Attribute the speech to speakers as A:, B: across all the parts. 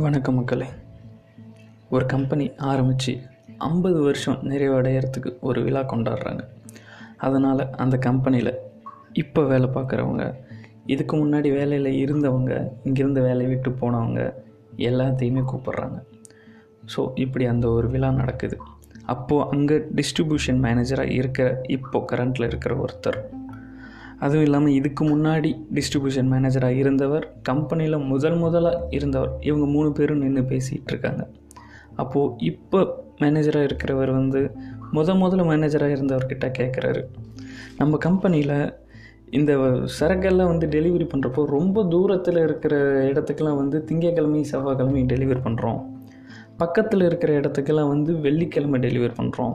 A: வணக்கம் மக்களே. ஒரு கம்பெனி ஆரம்பித்து ஐம்பது வருஷம் நிறைவடைகிறதுக்கு ஒரு விழா கொண்டாடுறாங்க. அதனால் அந்த கம்பெனியில் இப்போ வேலை பார்க்குறவங்க இதுக்கு முன்னாடி வேலையில் இருந்தவங்க இங்கேருந்து வேலையை விட்டு போனவங்க எல்லாத்தையுமே கூப்பிட்றாங்க. ஸோ இப்படி அந்த ஒரு விழா நடக்குது. அப்போது அங்கே டிஸ்ட்ரிபியூஷன் மேனேஜராக இருக்கிற இப்போது கரண்ட்டில் இருக்கிற ஒருத்தர் அதுவும் இல்லாமல் இதுக்கு முன்னாடி டிஸ்ட்ரிபியூஷன் மேனேஜராக இருந்தவர் கம்பெனியில் முதல் முதலாக இருந்தவர் இவங்க மூணு பேரும் நின்று பேசிகிட்டு இருக்காங்க. அப்போது இப்போ மேனேஜராக இருக்கிறவர் வந்து முத முதல்ல மேனேஜராக இருந்தவர்கிட்ட கேட்குறாரு நம்ம கம்பெனியில் இந்த சரக்கெல்லாம் வந்து டெலிவரி பண்ணுறப்போ ரொம்ப தூரத்தில் இருக்கிற இடத்துக்கெல்லாம் வந்து திங்கக்கிழமை செவ்வாய்க்கிழமை டெலிவரி பண்ணுறோம் பக்கத்தில் இருக்கிற இடத்துக்கெல்லாம் வந்து வெள்ளிக்கிழமை டெலிவரி பண்ணுறோம்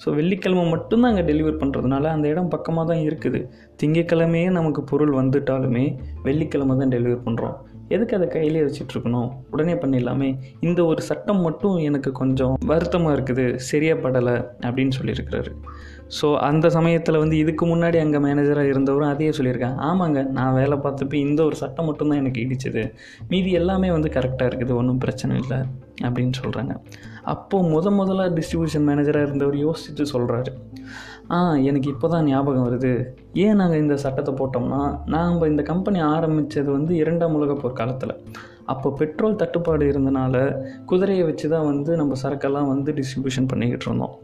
A: ஸோ வெள்ளிக்கிழமை மட்டும்தான் அங்கே டெலிவரி பண்ணுறதுனால அந்த இடம் பக்கமாக தான் இருக்குது. திங்கக்கிழமையே நமக்கு பொருள் வந்துட்டாலுமே வெள்ளிக்கிழமை தான் டெலிவரி பண்ணுறோம் எதுக்கு அதை கையிலே வச்சிட்ருக்கணும்? உடனே பண்ணிடலாமே. இந்த ஒரு சட்டம் மட்டும் எனக்கு கொஞ்சம் வருத்தமாக இருக்குது. சரியாக படலை அப்படின்னு சொல்லியிருக்கிறாரு. ஸோ அந்த சமயத்தில் வந்து இதுக்கு முன்னாடி அங்கே மேனேஜராக இருந்தவரும் அதையே சொல்லியிருக்காங்க. ஆமாங்க நான் வேலை பார்த்தப்போ இந்த ஒரு சட்டம் மட்டும்தான் எனக்கு இடிச்சது. மீதி எல்லாமே வந்து கரெக்டாக இருக்குது. ஒன்றும் பிரச்சனை இல்லை அப்படின்னு சொல்கிறாங்க அப்போது முத முதல்ல டிஸ்ட்ரிபியூஷன் மேனேஜராக இருந்தவர் யோசித்து சொல்கிறாரு ஆ எனக்கு இப்போ தான் ஞாபகம் வருது. ஏன் நாங்கள் இந்த சட்டத்தை போட்டோம்னா நாம் இந்த கம்பெனி ஆரம்பித்தது வந்து இரண்டாம் உலக போர் காலத்தில். அப்போ பெட்ரோல் தட்டுப்பாடு இருந்தனால குதிரையை வச்சு தான் வந்து நம்ம சரக்கெல்லாம் வந்து டிஸ்ட்ரிபியூஷன் பண்ணிக்கிட்டு இருந்தோம்.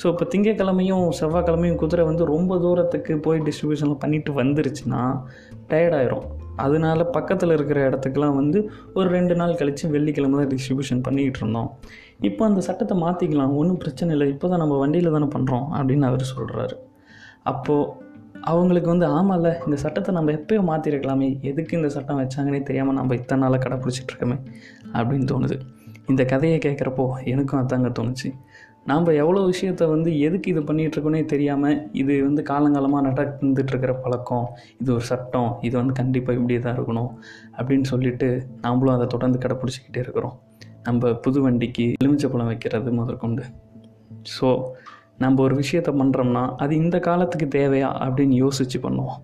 A: ஸோ இப்போ திங்கக்கிழமையும் செவ்வாய்க்கிழமையும் குதிரை வந்து ரொம்ப தூரத்துக்கு போய் டிஸ்ட்ரிபியூஷனில் பண்ணிட்டு வந்துருச்சுன்னா டயர்டாயிரும் அதனால பக்கத்தில் இருக்கிற இடத்துக்குலாம் வந்து ஒரு ரெண்டு நாள் கழித்து வெள்ளிக்கிழமை தான் டிஸ்ட்ரிபியூஷன் பண்ணிக்கிட்டு இருந்தோம். இப்போ அந்த சட்டத்தை மாற்றிக்கலாம் ஒன்றும் பிரச்சனை இல்லை இப்போ தான் நம்ம வண்டியில் தானே பண்ணுறோம் அப்படின்னு அவர் சொல்கிறாரு அப்போது அவங்களுக்கு வந்து ஆமாம்ல இந்த சட்டத்தை நம்ம எப்போயோ மாற்றிருக்கலாமே எதுக்கு இந்த சட்டம் வச்சாங்கன்னே தெரியாமல் நம்ம இத்தனை நாளாக கடைப்பிடிச்சிட்ருக்கோமே அப்படின்னு தோணுது. இந்த கதையை கேட்குறப்போ எனக்கும் அதாங்க தோணுச்சு. நாம் எவ்வளோ விஷயத்த வந்து எதுக்கு இது பண்ணிகிட்ருக்கோனே தெரியாமல் இது வந்து காலங்காலமாக நடந்துட்டுருக்கிற பழக்கம் இது ஒரு சட்டம் இது வந்து கண்டிப்பாக இப்படி தான் இருக்கணும் அப்படின்னு சொல்லிட்டு நாம்ளும் அதை தொடர்ந்து கடைப்பிடிச்சிக்கிட்டே இருக்கிறோம். நம்ம புது வண்டிக்கு எலுமிச்சப்பழம் வைக்கிறது முதற்கொண்டு ஸோ நம்ம ஒரு விஷயத்த பண்ணுறோம்னா அது இந்த காலத்துக்கு தேவையா அப்படின்னு யோசித்து பண்ணுவோம்.